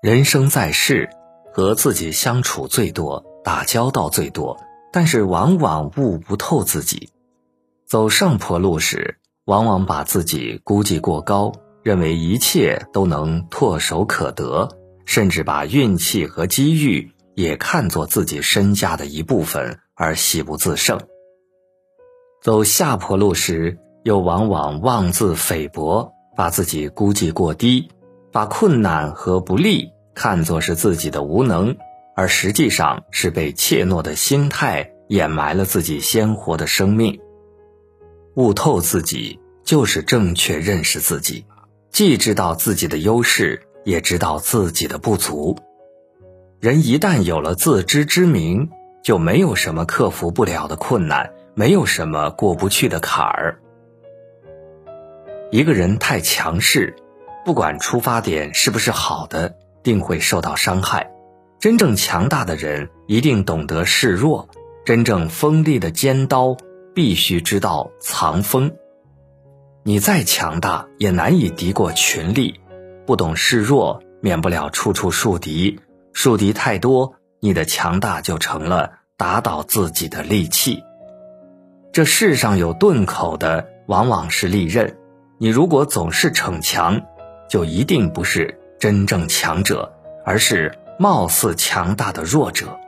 人生在世，和自己相处最多，打交道最多，但是往往悟不透自己。走上坡路时，往往把自己估计过高，认为一切都能唾手可得，甚至把运气和机遇也看作自己身家的一部分而喜不自胜。走下坡路时，又往往妄自菲薄，把自己估计过低。把困难和不利看作是自己的无能，而实际上是被怯懦的心态掩埋了自己鲜活的生命。悟透自己，就是正确认识自己，既知道自己的优势，也知道自己的不足。人一旦有了自知之明，就没有什么克服不了的困难，没有什么过不去的坎儿。一个人太强势。不管出发点是不是好的，定会受到伤害。真正强大的人一定懂得示弱，真正锋利的尖刀必须知道藏锋。你再强大，也难以敌过群力。不懂示弱，免不了处处树敌。树敌太多，你的强大就成了打倒自己的利器。这世上有钝口的，往往是利刃。你如果总是逞强，就一定不是真正强者，而是貌似强大的弱者。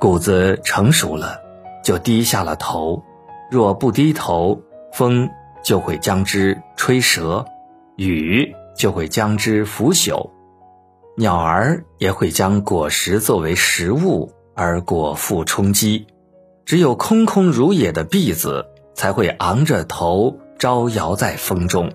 谷子成熟了，就低下了头；若不低头，风就会将之吹折，雨就会将之腐朽，鸟儿也会将果实作为食物而果腹充饥。只有空空如也的篦子，才会昂着头招摇在风中。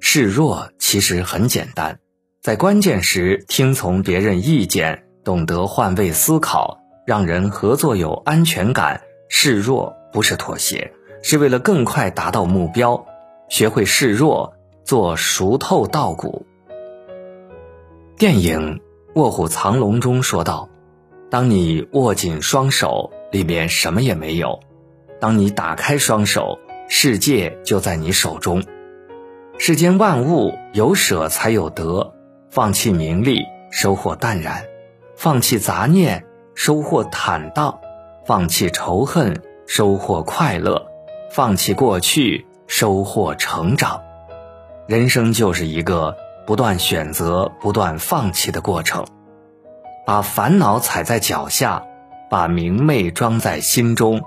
示弱其实很简单，在关键时听从别人意见，懂得换位思考，让人合作有安全感。示弱不是妥协，是为了更快达到目标。学会示弱，做熟透稻谷。电影《卧虎藏龙》中说道：“当你握紧双手，里面什么也没有；当你打开双手，世界就在你手中。”世间万物有舍才有得，放弃名利，收获淡然；放弃杂念，收获坦荡；放弃仇恨，收获快乐；放弃过去，收获成长。人生就是一个不断选择、不断放弃的过程。把烦恼踩在脚下，把明媚装在心中，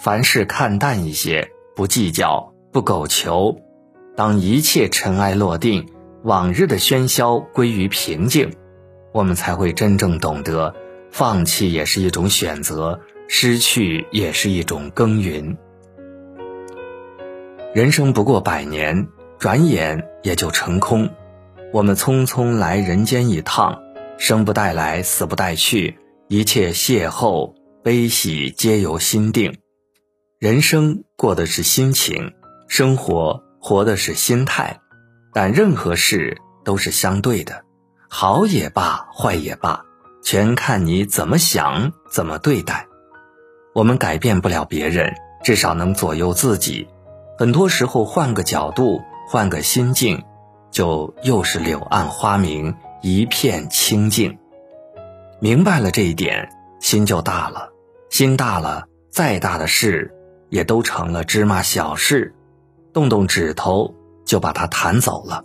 凡事看淡一些，不计较，不苟求。当一切尘埃落定，往日的喧嚣归于平静，我们才会真正懂得，放弃也是一种选择，失去也是一种耕耘。人生不过百年，转眼也就成空。我们匆匆来人间一趟，生不带来，死不带去，一切邂逅悲喜皆由心定。人生过的是心情，生活。活的是心态，但任何事都是相对的，好也罢，坏也罢，全看你怎么想，怎么对待。我们改变不了别人，至少能左右自己。很多时候，换个角度，换个心境，就又是柳暗花明，一片清净。明白了这一点，心就大了。心大了，再大的事也都成了芝麻小事。动动指头就把它弹走了。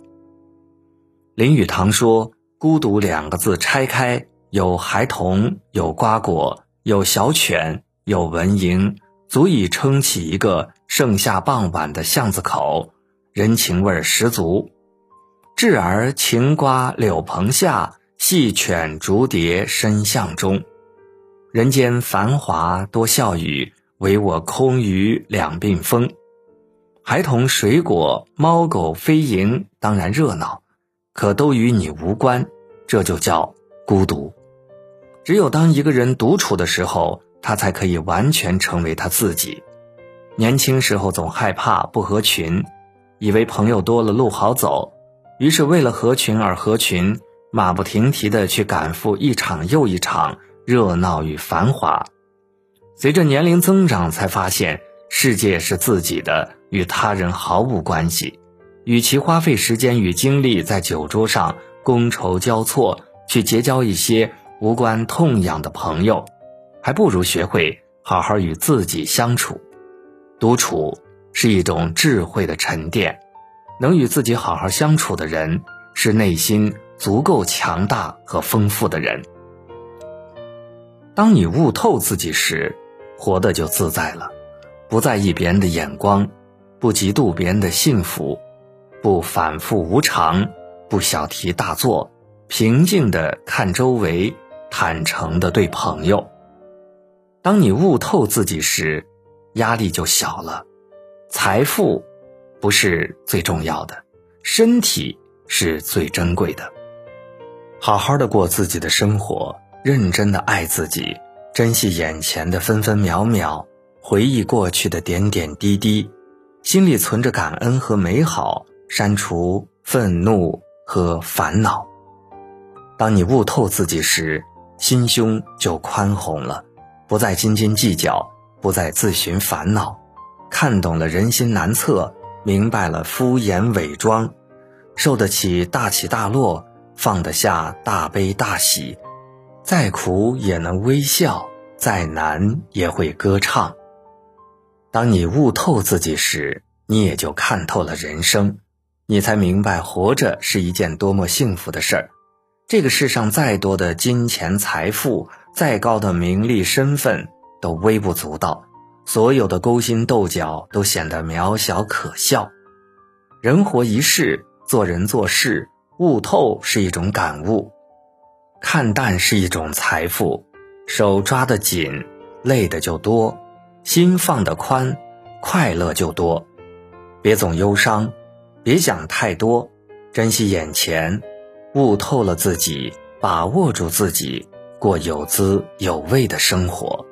林语堂说：“孤独两个字拆开，有孩童，有瓜果，有小犬，有蚊蝇，足以撑起一个盛夏傍晚的巷子口，人情味十足。稚儿晴瓜柳棚下，细犬逐蝶深巷中。人间繁华多笑语，唯我空余两鬓风。”孩童、水果、猫狗、飞蝇，当然热闹，可都与你无关，这就叫孤独。只有当一个人独处的时候，他才可以完全成为他自己。年轻时候总害怕不合群，以为朋友多了路好走，于是为了合群而合群，马不停蹄地去赶赴一场又一场热闹与繁华。随着年龄增长，才发现世界是自己的。与他人毫无关系，与其花费时间与精力在酒桌上，觥筹交错去结交一些无关痛痒的朋友，还不如学会好好与自己相处。独处是一种智慧的沉淀，能与自己好好相处的人，是内心足够强大和丰富的人。当你悟透自己时，活得就自在了，不在意别人的眼光，不嫉妒别人的幸福，不反复无常，不小题大做，平静的看周围，坦诚的对朋友。当你悟透自己时，压力就小了。财富不是最重要的，身体是最珍贵的。好好的过自己的生活，认真的爱自己。珍惜眼前的分分秒秒，回忆过去的点点滴滴，心里存着感恩和美好，删除愤怒和烦恼。当你悟透自己时，心胸就宽宏了，不再斤斤计较，不再自寻烦恼，看懂了人心难测，明白了敷衍伪装，受得起大起大落，放得下大悲大喜。再苦也能微笑，再难也会歌唱。当你悟透自己时，你也就看透了人生，你才明白活着是一件多么幸福的事儿。这个世上再多的金钱财富，再高的名利身份，都微不足道。所有的勾心斗角都显得渺小可笑。人活一世，做人做事，悟透是一种感悟。看淡是一种财富，手抓得紧，累的就多；心放得宽，快乐就多。别总忧伤，别想太多，珍惜眼前，悟透了自己，把握住自己，过有滋有味的生活。